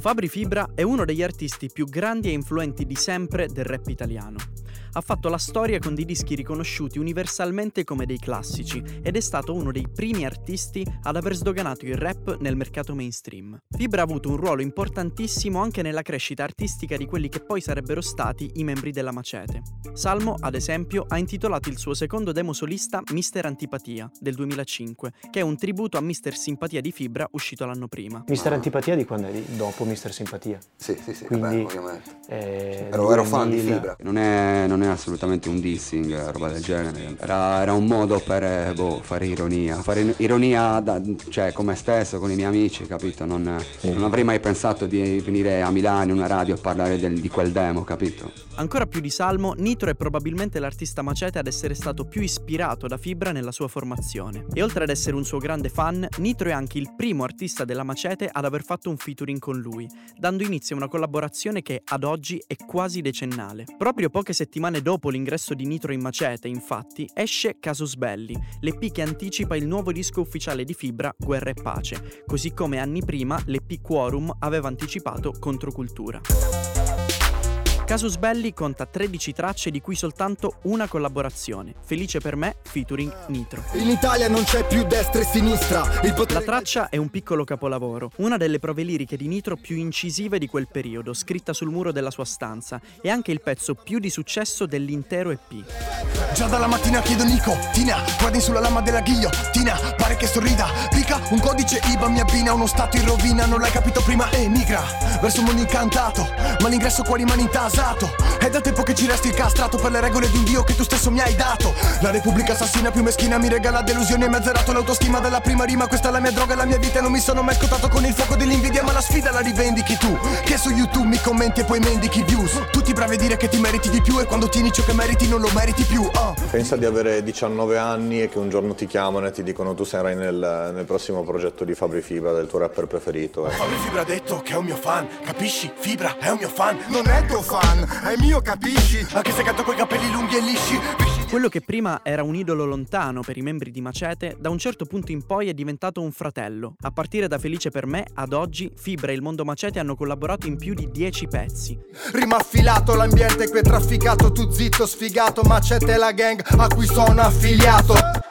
Fabri Fibra è uno degli artisti più grandi e influenti di sempre del rap italiano. Ha fatto la storia con dei dischi riconosciuti universalmente come dei classici ed è stato uno dei primi artisti ad aver sdoganato il rap nel mercato mainstream. Fibra ha avuto un ruolo importantissimo anche nella crescita artistica di quelli che poi sarebbero stati i membri della Macete. Salmo, ad esempio, ha intitolato il suo secondo demo solista Mister Antipatia del 2005, che è un tributo a Mister Simpatia di Fibra uscito l'anno prima. Mister Antipatia di quando è? Di- Dopo Mister Simpatia. Sì, sì, sì, Quindi, vabbè, ovviamente. Eh, Ero, ero 2000 fan di Fibra. Non è, non è assolutamente un dissing, eh, roba del genere. Era, era un modo per eh, boh, fare ironia. Fare ironia da- cioè, con me stesso, con i miei amici, capito? Non, non avrei mai pensato di venire a Milano in una radio a parlare del- di quel demo, capito? Ancora più di Salmo, Nitro è probabilmente l'artista Macete ad essere stato più ispirato da Fibra nella sua formazione. E oltre ad essere un suo grande fan, Nitro è anche il primo artista della Macete ad aver fatto un featuring con lui, dando inizio a una collaborazione che ad oggi è quasi decennale. Proprio poche settimane dopo l'ingresso di Nitro in Macete, infatti, esce Casus Belli, l'EP che anticipa il nuovo disco ufficiale di Fibra, Guerra e Pace, così come anni prima l'EP Quorum aveva anticipato Controcultura. Casus Belli conta 13 tracce di cui soltanto una collaborazione, Felice per me, featuring Nitro. In Italia non c'è più destra e sinistra. Il La potere traccia è un piccolo capolavoro, una delle prove liriche di Nitro più incisive di quel periodo, scritta sul muro della sua stanza, e anche il pezzo più di successo dell'intero EP. Già dalla mattina chiedo Nico, Tina, guardi sulla lama della ghigliottina, pare che sorrida, un codice IBA mi abbina uno stato in rovina, non l'hai capito prima, emigra, verso un mondo incantato, ma l'ingresso qua rimane intasato, è da tempo che ci resti incastrato per le regole di un dio che tu stesso mi hai dato, la repubblica assassina più meschina mi regala delusione e mi ha zerato l'autostima dalla prima rima, questa è la mia droga, la mia vita e non mi sono mai scottato con il fuoco dell'invidia, ma la sfida la rivendichi tu, che YouTube mi commenti e poi mendichi views, tutti bravi a dire che ti meriti di più e quando tieni ciò che meriti non lo meriti più, ah. Pensa di avere 19 anni e che un giorno ti chiamano e ti dicono tu sarai nel, nel prossimo progetto di Fabri Fibra del tuo rapper preferito. eh. Fabri Fibra ha detto che è un mio fan, capisci? Fibra è un mio fan, non è tuo fan, è mio, capisci? Anche se canto coi capelli lunghi e lisci. Quello che prima era un idolo lontano per i membri di Macete, da un certo punto in poi è diventato un fratello. A partire da Felice per me, ad oggi, Fibra e il mondo Macete hanno collaborato in più di 10 pezzi. Rima affilato, l'ambiente qui è trafficato, tu zitto sfigato, ma c'è te la gang a cui sono affiliato.